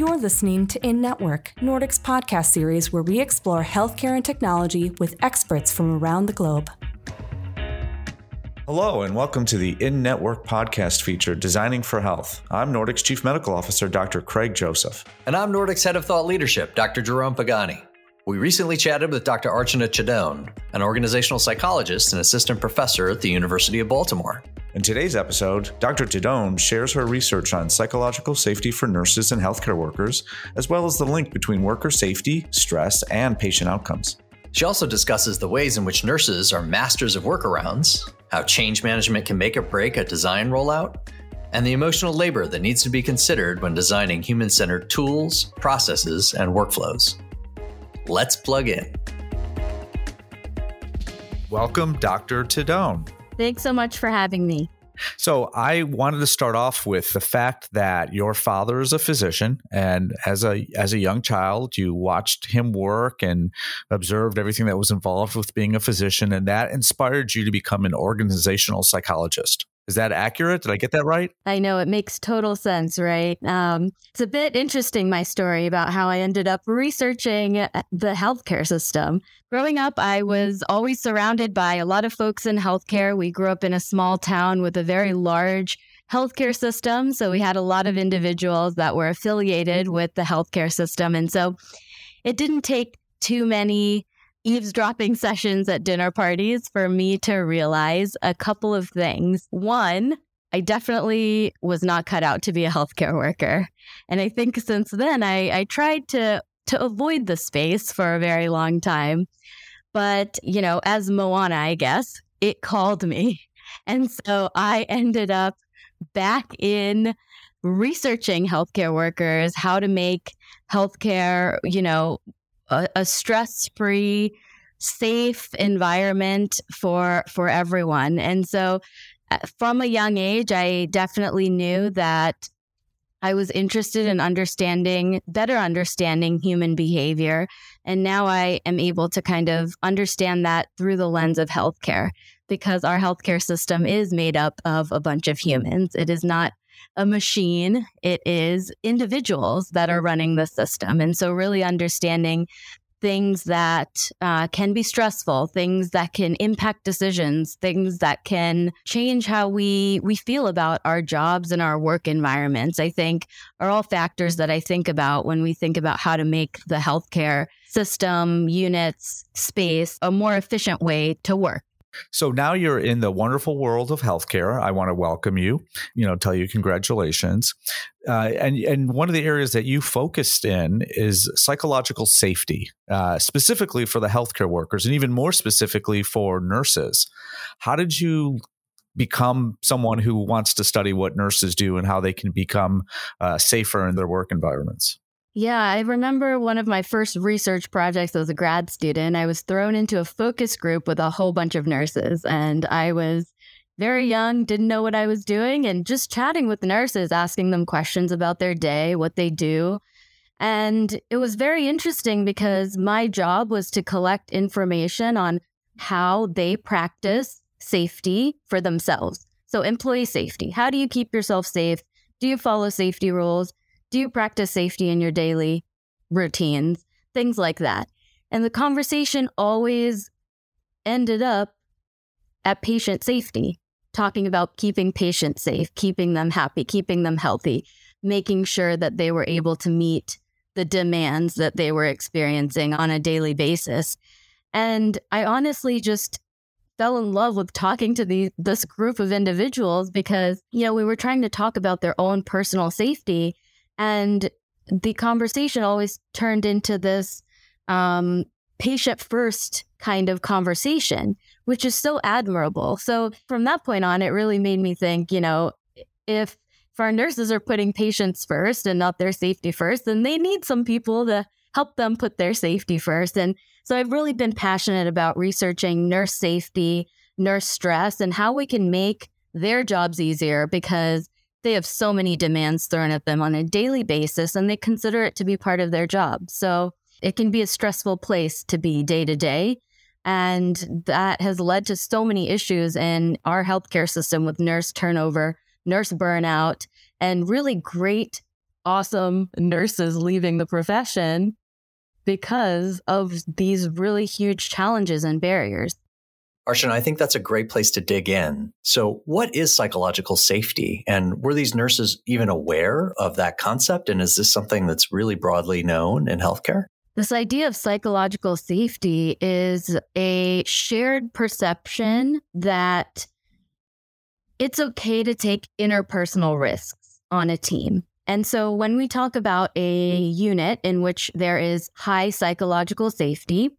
You're listening to In Network, Nordic's podcast series where we explore healthcare and technology with experts from around the globe. Hello, and welcome to the In Network podcast feature, Designing for Health. I'm Nordic's Chief Medical Officer, Dr. Craig Joseph. And I'm Nordic's Head of Thought Leadership, Dr. Jerome Pagani. We recently chatted with Dr. Archana Tedone, an organizational psychologist and assistant professor at the University of Baltimore. In today's episode, Dr. Tedone shares her research on psychological safety for nurses and healthcare workers, as well as the link between worker safety, stress, and patient outcomes. She also discusses the ways in which nurses are masters of workarounds, how change management can make or break a design rollout, and the emotional labor that needs to be considered when designing human centered tools, processes, and workflows. Let's plug in. Welcome, Dr. Tedone. Thanks so much for having me. So, I wanted to start off with the fact that your father is a physician, and as a as a young child, you watched him work and observed everything that was involved with being a physician, and that inspired you to become an organizational psychologist. Is that accurate? Did I get that right? I know it makes total sense, right? Um, it's a bit interesting, my story about how I ended up researching uh, the healthcare system. Growing up, I was always surrounded by a lot of folks in healthcare. We grew up in a small town with a very large healthcare system. So we had a lot of individuals that were affiliated with the healthcare system. And so it didn't take too many eavesdropping sessions at dinner parties for me to realize a couple of things. One, I definitely was not cut out to be a healthcare worker. And I think since then I, I tried to to avoid the space for a very long time. But, you know, as Moana, I guess, it called me. And so I ended up back in researching healthcare workers, how to make healthcare, you know, a, a stress free, safe environment for for everyone. And so, uh, from a young age, I definitely knew that I was interested in understanding, better understanding human behavior. And now I am able to kind of understand that through the lens of healthcare because our healthcare system is made up of a bunch of humans. It is not a machine, it is individuals that are running the system. And so, really understanding things that uh, can be stressful, things that can impact decisions, things that can change how we we feel about our jobs and our work environments. I think are all factors that I think about when we think about how to make the healthcare system, units, space a more efficient way to work. So now you're in the wonderful world of healthcare. I want to welcome you. You know, tell you congratulations. Uh, and and one of the areas that you focused in is psychological safety, uh, specifically for the healthcare workers, and even more specifically for nurses. How did you become someone who wants to study what nurses do and how they can become uh, safer in their work environments? Yeah, I remember one of my first research projects as a grad student. I was thrown into a focus group with a whole bunch of nurses, and I was very young, didn't know what I was doing, and just chatting with nurses, asking them questions about their day, what they do. And it was very interesting because my job was to collect information on how they practice safety for themselves. So, employee safety. How do you keep yourself safe? Do you follow safety rules? Do you practice safety in your daily routines? Things like that. And the conversation always ended up at patient safety, talking about keeping patients safe, keeping them happy, keeping them healthy, making sure that they were able to meet the demands that they were experiencing on a daily basis. And I honestly just fell in love with talking to the, this group of individuals because, you know, we were trying to talk about their own personal safety and the conversation always turned into this um, patient first kind of conversation, which is so admirable. So from that point on, it really made me think, you know, if if our nurses are putting patients first and not their safety first, then they need some people to help them put their safety first. And so I've really been passionate about researching nurse safety, nurse stress, and how we can make their jobs easier because they have so many demands thrown at them on a daily basis and they consider it to be part of their job. So it can be a stressful place to be day to day. And that has led to so many issues in our healthcare system with nurse turnover, nurse burnout, and really great awesome nurses leaving the profession because of these really huge challenges and barriers. Archana, I think that's a great place to dig in. So, what is psychological safety? And were these nurses even aware of that concept? And is this something that's really broadly known in healthcare? This idea of psychological safety is a shared perception that it's okay to take interpersonal risks on a team. And so when we talk about a unit in which there is high psychological safety,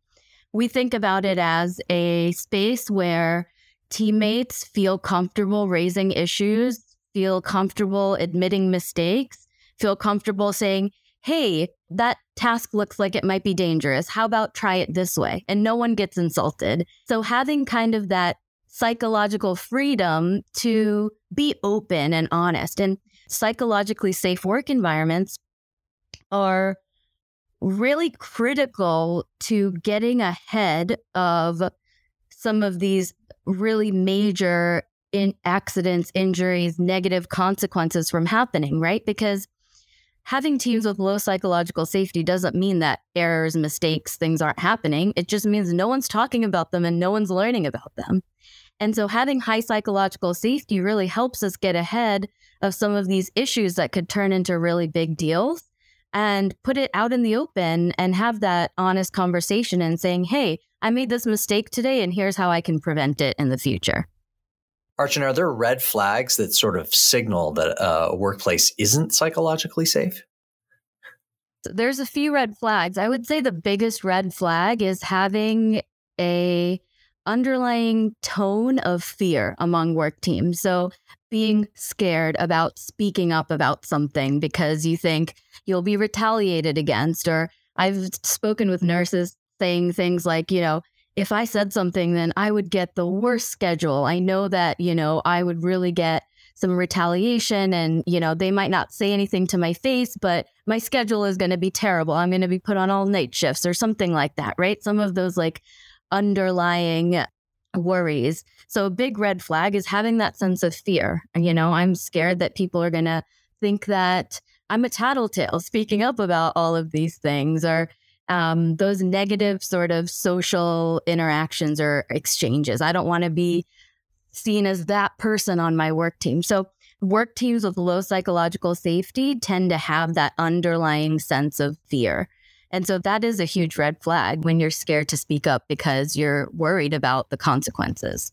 we think about it as a space where teammates feel comfortable raising issues, feel comfortable admitting mistakes, feel comfortable saying, hey, that task looks like it might be dangerous. How about try it this way? And no one gets insulted. So having kind of that psychological freedom to be open and honest and psychologically safe work environments are really critical to getting ahead of some of these really major in accidents, injuries, negative consequences from happening, right? Because having teams with low psychological safety doesn't mean that errors, mistakes, things aren't happening. It just means no one's talking about them and no one's learning about them. And so having high psychological safety really helps us get ahead of some of these issues that could turn into really big deals and put it out in the open and have that honest conversation and saying, hey, I made this mistake today and here's how I can prevent it in the future. Archana, are there red flags that sort of signal that a workplace isn't psychologically safe? There's a few red flags. I would say the biggest red flag is having a underlying tone of fear among work teams. So being scared about speaking up about something because you think you'll be retaliated against. Or I've spoken with nurses saying things like, you know, if I said something, then I would get the worst schedule. I know that, you know, I would really get some retaliation and, you know, they might not say anything to my face, but my schedule is going to be terrible. I'm going to be put on all night shifts or something like that, right? Some of those like underlying worries. So a big red flag is having that sense of fear. You know, I'm scared that people are going to think that I'm a tattletale speaking up about all of these things or um, those negative sort of social interactions or exchanges. I don't want to be seen as that person on my work team. So work teams with low psychological safety tend to have that underlying sense of fear. And so that is a huge red flag when you're scared to speak up because you're worried about the consequences.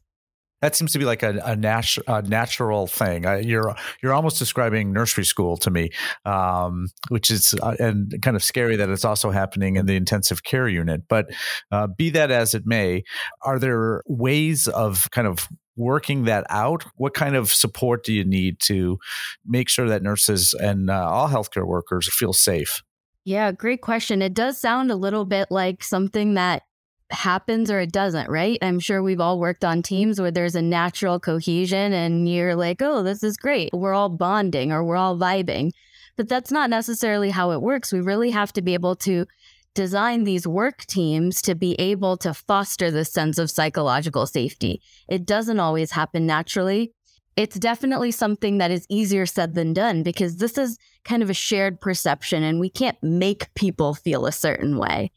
That seems to be like a, a, natu- a natural thing. Uh, you're you're almost describing nursery school to me, um, which is uh, and kind of scary that it's also happening in the intensive care unit. But uh, be that as it may, are there ways of kind of working that out? What kind of support do you need to make sure that nurses and uh, all healthcare workers feel safe? Yeah, great question. It does sound a little bit like something that happens or it doesn't, right? I'm sure we've all worked on teams where there's a natural cohesion and you're like, oh, this is great. We're all bonding or we're all vibing. But that's not necessarily how it works. We really have to be able to design these work teams to be able to foster this sense of psychological safety. It doesn't always happen naturally it's definitely something that is easier said than done because this is kind of a shared perception and we can't make people feel a certain way.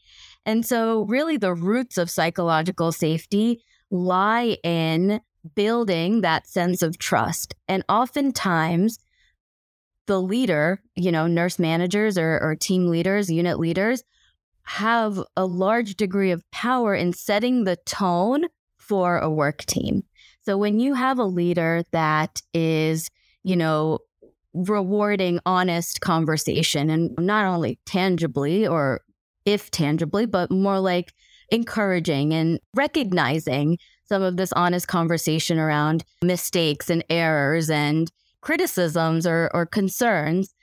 And so, really, the roots of psychological safety lie in building that sense of trust. And oftentimes, the leader, you know, nurse managers or, or team leaders, unit leaders, have a large degree of power in setting the tone for a work team. So when you have a leader that is, you know, rewarding honest conversation and not only tangibly or if tangibly, but more like encouraging and recognizing some of this honest conversation around mistakes and errors and criticisms or, or concerns,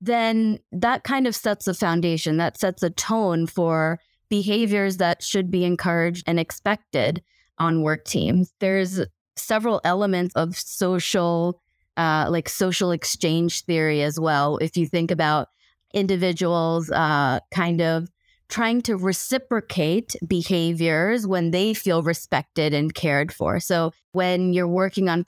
then that kind of sets a foundation, that sets a tone for behaviors that should be encouraged and expected on work teams. There's several elements of social, uh, like social exchange theory as well. If you think about individuals uh, kind of trying to reciprocate behaviors when they feel respected and cared for. So when you're working on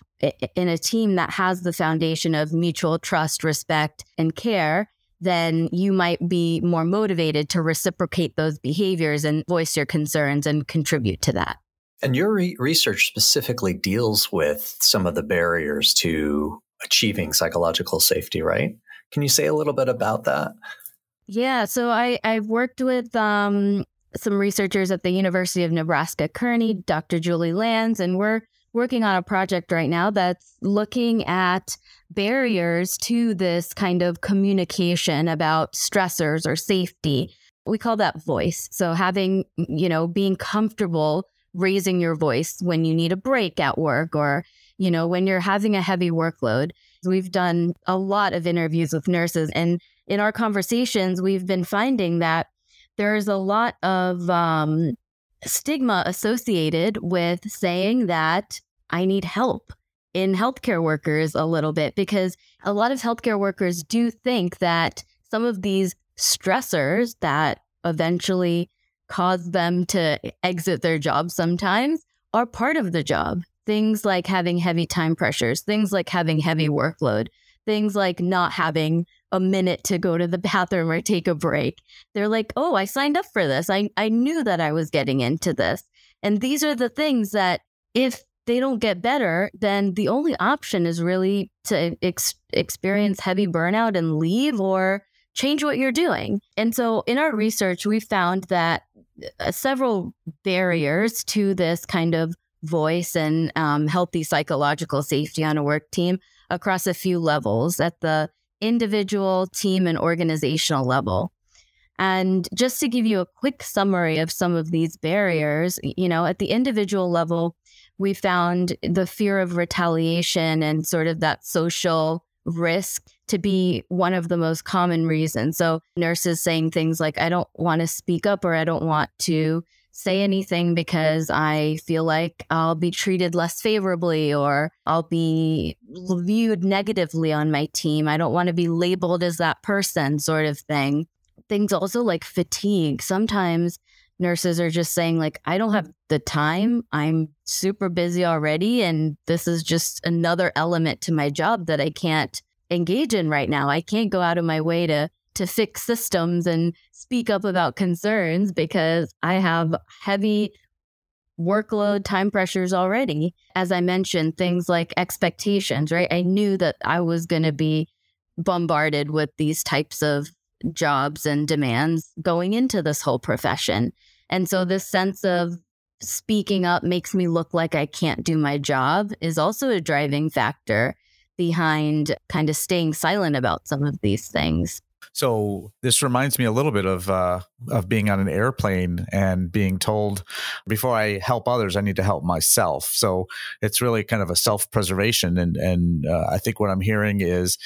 in a team that has the foundation of mutual trust, respect, and care, then you might be more motivated to reciprocate those behaviors and voice your concerns and contribute to that. And your re- research specifically deals with some of the barriers to achieving psychological safety, right? Can you say a little bit about that? Yeah, so I I've worked with um, some researchers at the University of Nebraska Kearney, Dr. Julie Lands, and we're working on a project right now that's looking at barriers to this kind of communication about stressors or safety. We call that voice. So having, you know, being comfortable raising your voice when you need a break at work or, you know, when you're having a heavy workload. We've done a lot of interviews with nurses and in our conversations we've been finding that there's a lot of um, stigma associated with saying that I need help in healthcare workers a little bit because a lot of healthcare workers do think that some of these stressors that eventually cause them to exit their job sometimes are part of the job. Things like having heavy time pressures, things like having heavy workload, things like not having a minute to go to the bathroom or take a break. They're like, oh, I signed up for this. I, I knew that I was getting into this. And these are the things that if they don't get better, then the only option is really to ex- experience mm-hmm. heavy burnout and leave or change what you're doing. And so in our research, we found that several barriers to this kind of voice and um, healthy psychological safety on a work team across a few levels at the individual, team, and organizational level. And just to give you a quick summary of some of these barriers, you know, at the individual level, we found the fear of retaliation and sort of that social risk to be one of the most common reasons. So, nurses saying things like, I don't want to speak up or I don't want to say anything because I feel like I'll be treated less favorably or I'll be viewed negatively on my team. I don't want to be labeled as that person, sort of thing. Things also like fatigue. Sometimes nurses are just saying, like, I don't have the time. I'm super busy already. And this is just another element to my job that I can't engage in right now. I can't go out of my way to to fix systems and speak up about concerns because I have heavy workload, time pressures already. As I mentioned, things like expectations, right? I knew that I was going to be bombarded with these types of jobs and demands going into this whole profession. And so this sense of speaking up makes me look like I can't do my job is also a driving factor behind kind of staying silent about some of these things. So this reminds me a little bit of uh, of being on an airplane and being told before I help others, I need to help myself. So it's really kind of a self preservation, and and uh, I think what I'm hearing is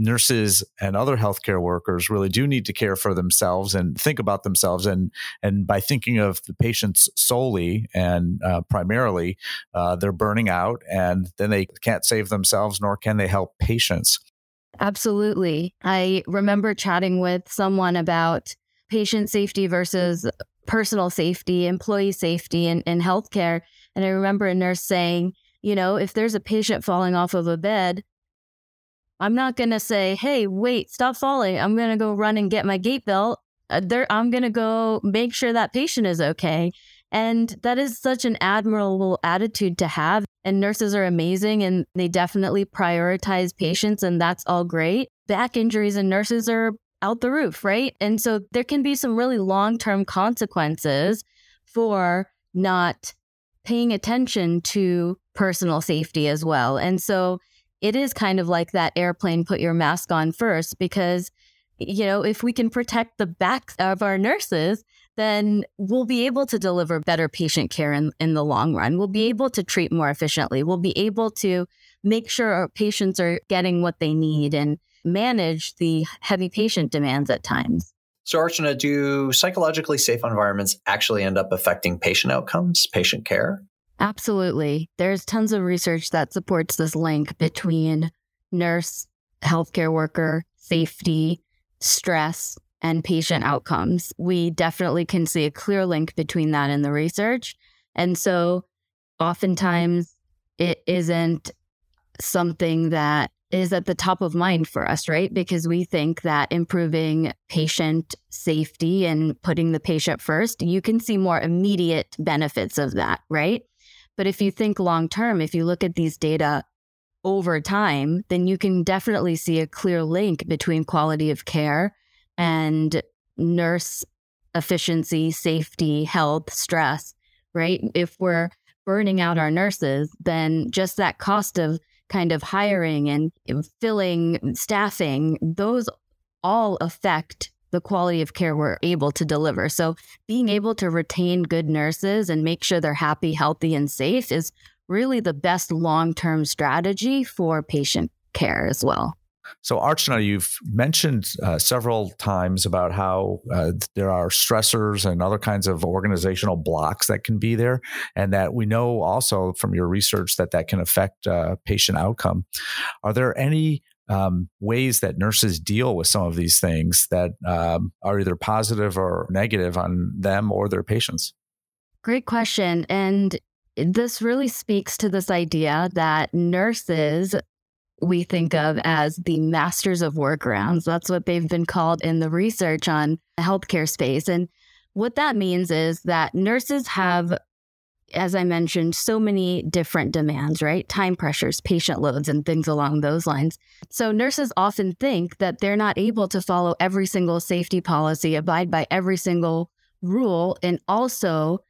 nurses and other healthcare workers really do need to care for themselves and think about themselves and and by thinking of the patients solely and uh, primarily uh, they're burning out and then they can't save themselves nor can they help patients Absolutely. I remember chatting with someone about patient safety versus personal safety, employee safety in, in healthcare. And I remember a nurse saying, you know, if there's a patient falling off of a bed, I'm not going to say, hey, wait, stop falling. I'm going to go run and get my gait belt. Uh, there, I'm going to go make sure that patient is okay. And that is such an admirable attitude to have. And nurses are amazing and they definitely prioritize patients, and that's all great. Back injuries and nurses are out the roof, right? And so there can be some really long term consequences for not paying attention to personal safety as well. And so it is kind of like that airplane put your mask on first because you know if we can protect the backs of our nurses then we'll be able to deliver better patient care in, in the long run. We'll be able to treat more efficiently. We'll be able to make sure our patients are getting what they need and manage the heavy patient demands at times. So, Archana, do psychologically safe environments actually end up affecting patient outcomes, patient care? Absolutely. There's tons of research that supports this link between nurse, healthcare worker, safety, stress, and patient outcomes. We definitely can see a clear link between that and the research. And so oftentimes it isn't something that is at the top of mind for us, right? Because we think that improving patient safety and putting the patient first, you can see more immediate benefits of that, right? But if you think long term, if you look at these data over time, then you can definitely see a clear link between quality of care and nurse efficiency, safety, health, stress, right? If we're burning out our nurses, then just that cost of kind of hiring and filling, staffing, those all affect the quality of care we're able to deliver. So, being able to retain good nurses and make sure they're happy, healthy, and safe is really the best long term strategy for patient care as well. So, Archana, you've mentioned uh, several times about how uh, there are stressors and other kinds of organizational blocks that can be there, and that we know also from your research that that can affect uh, patient outcome. Are there any um, ways that nurses deal with some of these things that um, are either positive or negative on them or their patients? Great question. And this really speaks to this idea that nurses we think of as the masters of workarounds. That's what they've been called in the research on the healthcare space. And what that means is that nurses have, as I mentioned, so many different demands, right? Time pressures, patient loads, and things along those lines. So nurses often think that they're not able to follow every single safety policy, abide by every single rule, and also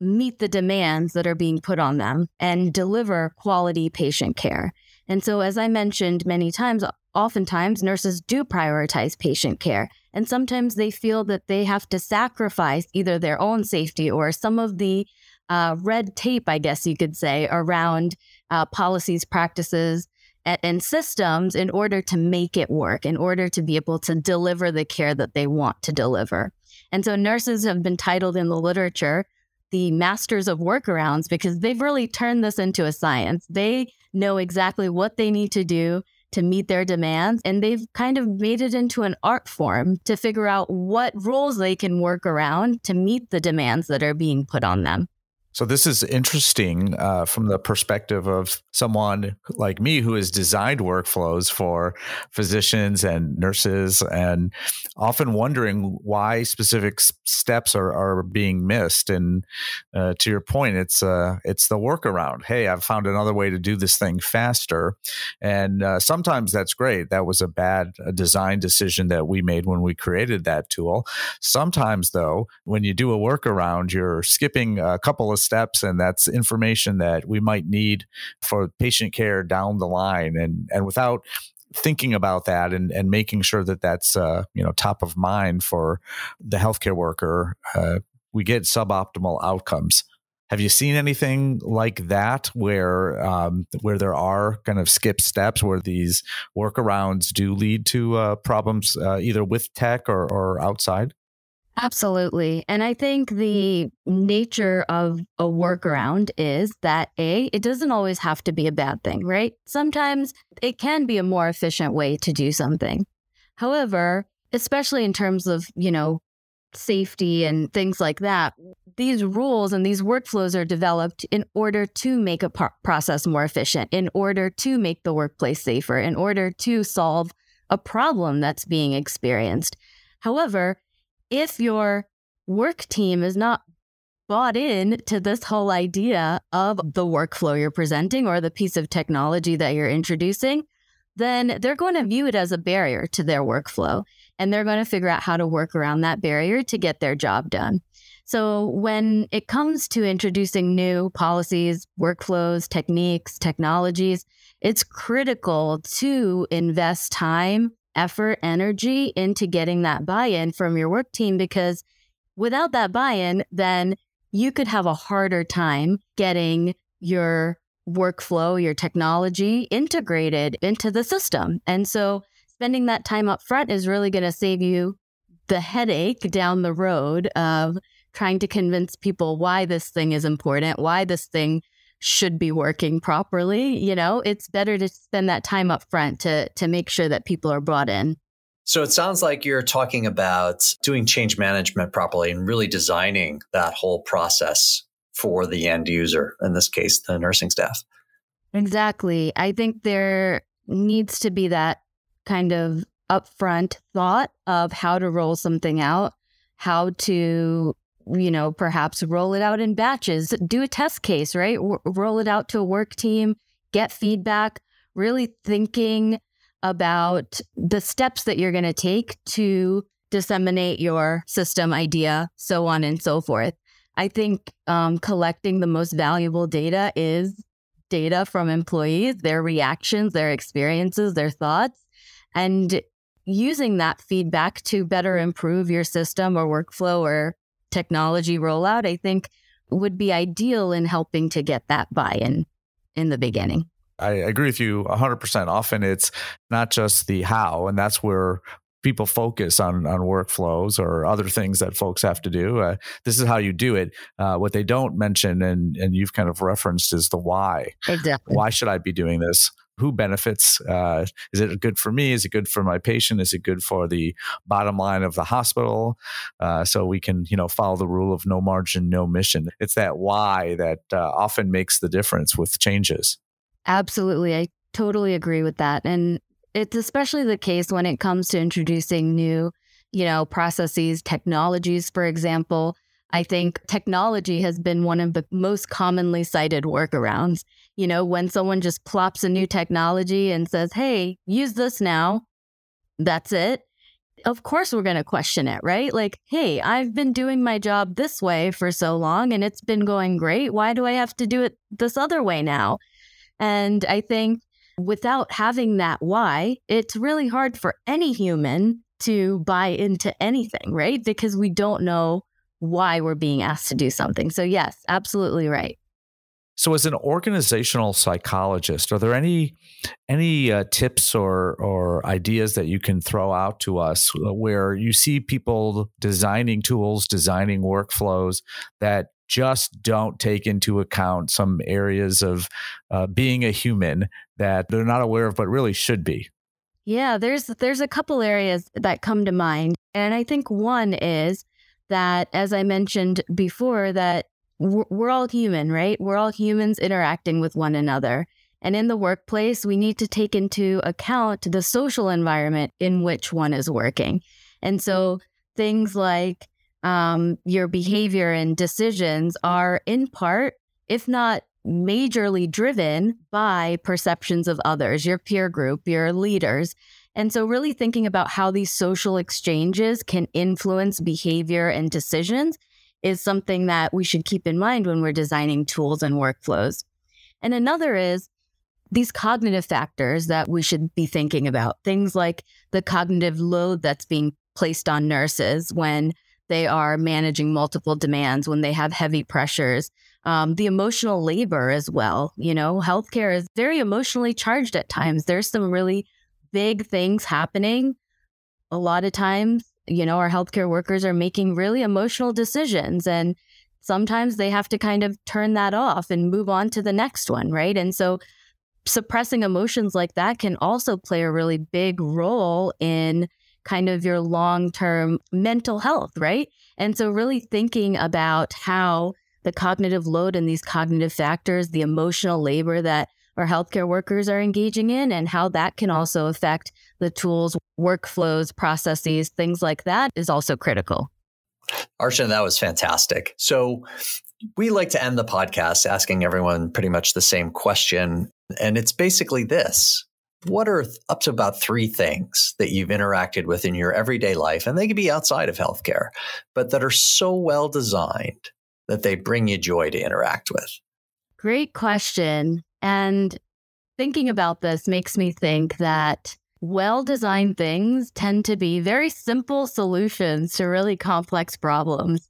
meet the demands that are being put on them and deliver quality patient care. And so, as I mentioned many times, oftentimes nurses do prioritize patient care. And sometimes they feel that they have to sacrifice either their own safety or some of the uh, red tape, I guess you could say, around uh, policies, practices, and, and systems in order to make it work, in order to be able to deliver the care that they want to deliver. And so, nurses have been titled in the literature the masters of workarounds because they've really turned this into a science. They know exactly what they need to do to meet their demands. And they've kind of made it into an art form to figure out what rules they can work around to meet the demands that are being put on them. So this is interesting uh, from the perspective of someone like me who has designed workflows for physicians and nurses, and often wondering why specific steps are, are being missed. And uh, to your point, it's uh, it's the workaround. Hey, I've found another way to do this thing faster, and uh, sometimes that's great. That was a bad design decision that we made when we created that tool. Sometimes, though, when you do a workaround, you're skipping a couple of steps, and that's information that we might need for patient care down the line. And and without thinking about that and, and making sure that that's uh, you know top of mind for the healthcare worker, uh, we get suboptimal outcomes. Have you seen anything like that where um, where there are kind of skip steps where these workarounds do lead to uh, problems uh, either with tech or, or outside? Absolutely. And I think mm. the nature of a workaround is that A, it doesn't always have to be a bad thing, right? Sometimes it can be a more efficient way to do something. However, especially in terms of, you know, safety and things like that, these rules and these workflows are developed in order to make a pro- process more efficient, in order to make the workplace safer, in order to solve a problem that's being experienced. However, if your work team is not bought in to this whole idea of the workflow you're presenting or the piece of technology that you're introducing, then they're going to view it as a barrier to their workflow. And they're going to figure out how to work around that barrier to get their job done. So, when it comes to introducing new policies, workflows, techniques, technologies, it's critical to invest time effort, energy into getting that buy in from your work team because without that buy in, then you could have a harder time getting your workflow, your technology integrated into the system. And so spending that time up front is really going to save you the headache down the road of trying to convince people why this thing is important, why this thing should be working properly, you know, it's better to spend that time up front to to make sure that people are brought in. So it sounds like you're talking about doing change management properly and really designing that whole process for the end user, in this case, the nursing staff. Exactly. I think there needs to be that kind of upfront thought of how to roll something out, how to, you know, perhaps roll it out in batches, do a test case, right? W- roll it out to a work team, get feedback, really thinking about the steps that you're going to take to disseminate your system idea, so on and so forth. I think um, collecting the most valuable data is data from employees, their reactions, their experiences, their thoughts, and using that feedback to better improve your system or workflow or technology rollout, I think would be ideal in helping to get that buy in in the beginning. I agree with you 100%. Often it's not just the how, and that's where people focus on on workflows or other things that folks have to do. Uh, this is how you do it. Uh, what they don't mention, and and you've kind of referenced, is the why. Exactly. Why should I be doing this? Who benefits? Uh, is it good for me? Is it good for my patient? Is it good for the bottom line of the hospital? Uh, so we can, you know, follow the rule of no margin, no mission. It's that why that uh, often makes the difference with changes. Absolutely. I totally agree with that. And it's especially the case when it comes to introducing new, you know, processes, technologies, for example. I think technology has been one of the most commonly cited workarounds. You know, when someone just plops a new technology and says, hey, use this now, that's it. Of course, we're going to question it, right? Like, hey, I've been doing my job this way for so long and it's been going great. Why do I have to do it this other way now? And I think without having that why, it's really hard for any human to buy into anything, right? Because we don't know why we're being asked to do something. So, yes, absolutely right. So, as an organizational psychologist, are there any any uh, tips or or ideas that you can throw out to us where you see people designing tools, designing workflows that just don't take into account some areas of uh, being a human that they're not aware of, but really should be? Yeah, there's there's a couple areas that come to mind, and I think one is that, as I mentioned before, that we're all human, right? We're all humans interacting with one another. And in the workplace, we need to take into account the social environment in which one is working. And so things like um, your behavior and decisions are in part, if not majorly driven by perceptions of others, your peer group, your leaders. And so, really thinking about how these social exchanges can influence behavior and decisions is something that we should keep in mind when we're designing tools and workflows. And another is these cognitive factors that we should be thinking about, things like the cognitive load that's being placed on nurses when they are managing multiple demands, when they have heavy pressures, um, the emotional labor as well. You know, healthcare is very emotionally charged at times. There's some really big things happening. A lot of times, you know, our healthcare workers are making really emotional decisions and sometimes they have to kind of turn that off and move on to the next one, right? And so suppressing emotions like that can also play a really big role in kind of your long term mental health, right? And so, really thinking about how the cognitive load and these cognitive factors, the emotional labor that our healthcare workers are engaging in, and how that can also affect the tools, workflows, processes, things like that is also critical. Archana, that was fantastic. So, we like to end the podcast asking everyone pretty much the same question. And it's basically this what are up to about three things that you've interacted with in your everyday life, and they could be outside of healthcare, but that are so well designed that they bring you joy to interact with? Great question. And thinking about this makes me think that well designed things tend to be very simple solutions to really complex problems.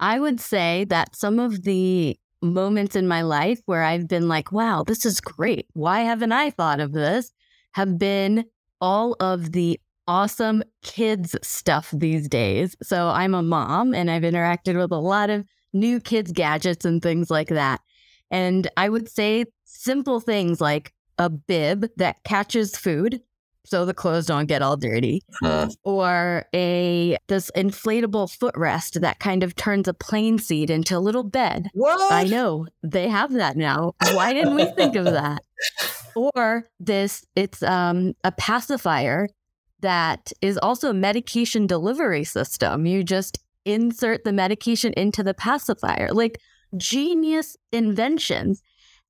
I would say that some of the moments in my life where I've been like, wow, this is great. Why haven't I thought of this? have been all of the awesome kids stuff these days. So I'm a mom and I've interacted with a lot of new kids gadgets and things like that. And I would say simple things like a bib that catches food so the clothes don't get all dirty huh. or a this inflatable footrest that kind of turns a plane seat into a little bed what i know they have that now why didn't we think of that or this it's um, a pacifier that is also a medication delivery system. You just insert the medication into the pacifier. Like genius inventions.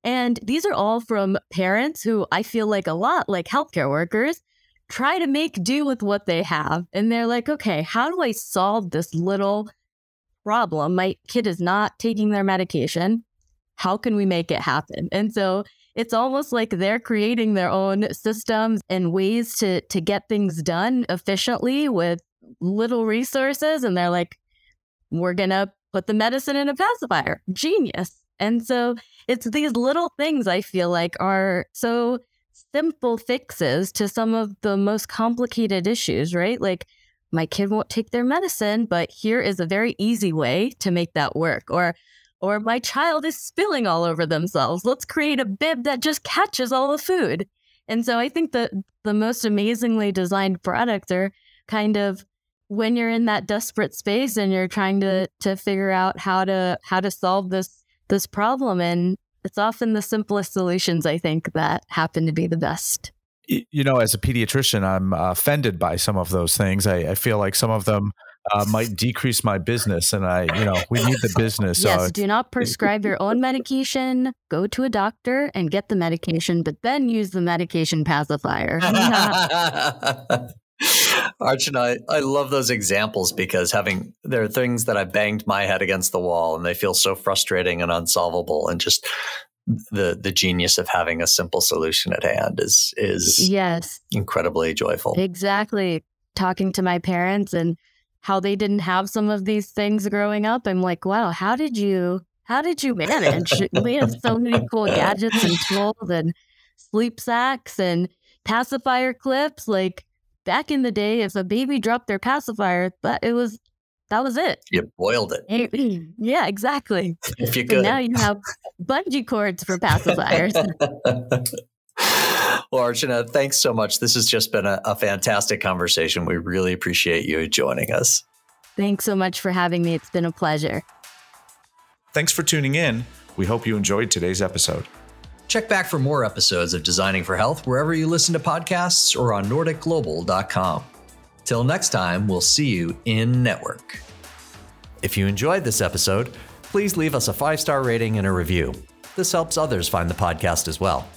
And these are all from parents who I feel like a lot like healthcare workers try to make do with what they have. And they're like, okay, how do I solve this little problem? My kid is not taking their medication. How can we make it happen? And so it's almost like they're creating their own systems and ways to to get things done efficiently with little resources and they're like we're going to put the medicine in a pacifier. Genius. And so it's these little things I feel like are so simple fixes to some of the most complicated issues, right? Like my kid won't take their medicine, but here is a very easy way to make that work. Or or my child is spilling all over themselves. Let's create a bib that just catches all the food. And so I think that the most amazingly designed products are kind of when you're in that desperate space and you're trying to to figure out how to how to solve this this problem and it's often the simplest solutions i think that happen to be the best. You know as a pediatrician i'm offended by some of those things. I, I feel like some of them uh, might decrease my business and i you know we need the business yes so do not prescribe your own medication. Go to a doctor and get the medication but then use the medication pacifier Archana, I, I love those examples because having there are things that I banged my head against the wall and they feel so frustrating and unsolvable and just the the genius of having a simple solution at hand is is yes incredibly joyful. Exactly. Talking to my parents and how they didn't have some of these things growing up, I'm like, wow, how did you how did you manage? we have so many cool gadgets and tools and sleep sacks and pacifier clips. Like back in the day, if a baby dropped their pacifier, but it was that was it. You boiled it. yeah, exactly. If you could. now you have bungee cords for pacifiers. well, Archana, thanks so much. This has just been a, a fantastic conversation. We really appreciate you joining us. Thanks so much for having me. It's been a pleasure. Thanks for tuning in. We hope you enjoyed today's episode. Check back for more episodes of Designing for Health wherever you listen to podcasts or on NordicGlobal.com. Till next time, we'll see you in network. If you enjoyed this episode, please leave us a five star rating and a review. This helps others find the podcast as well.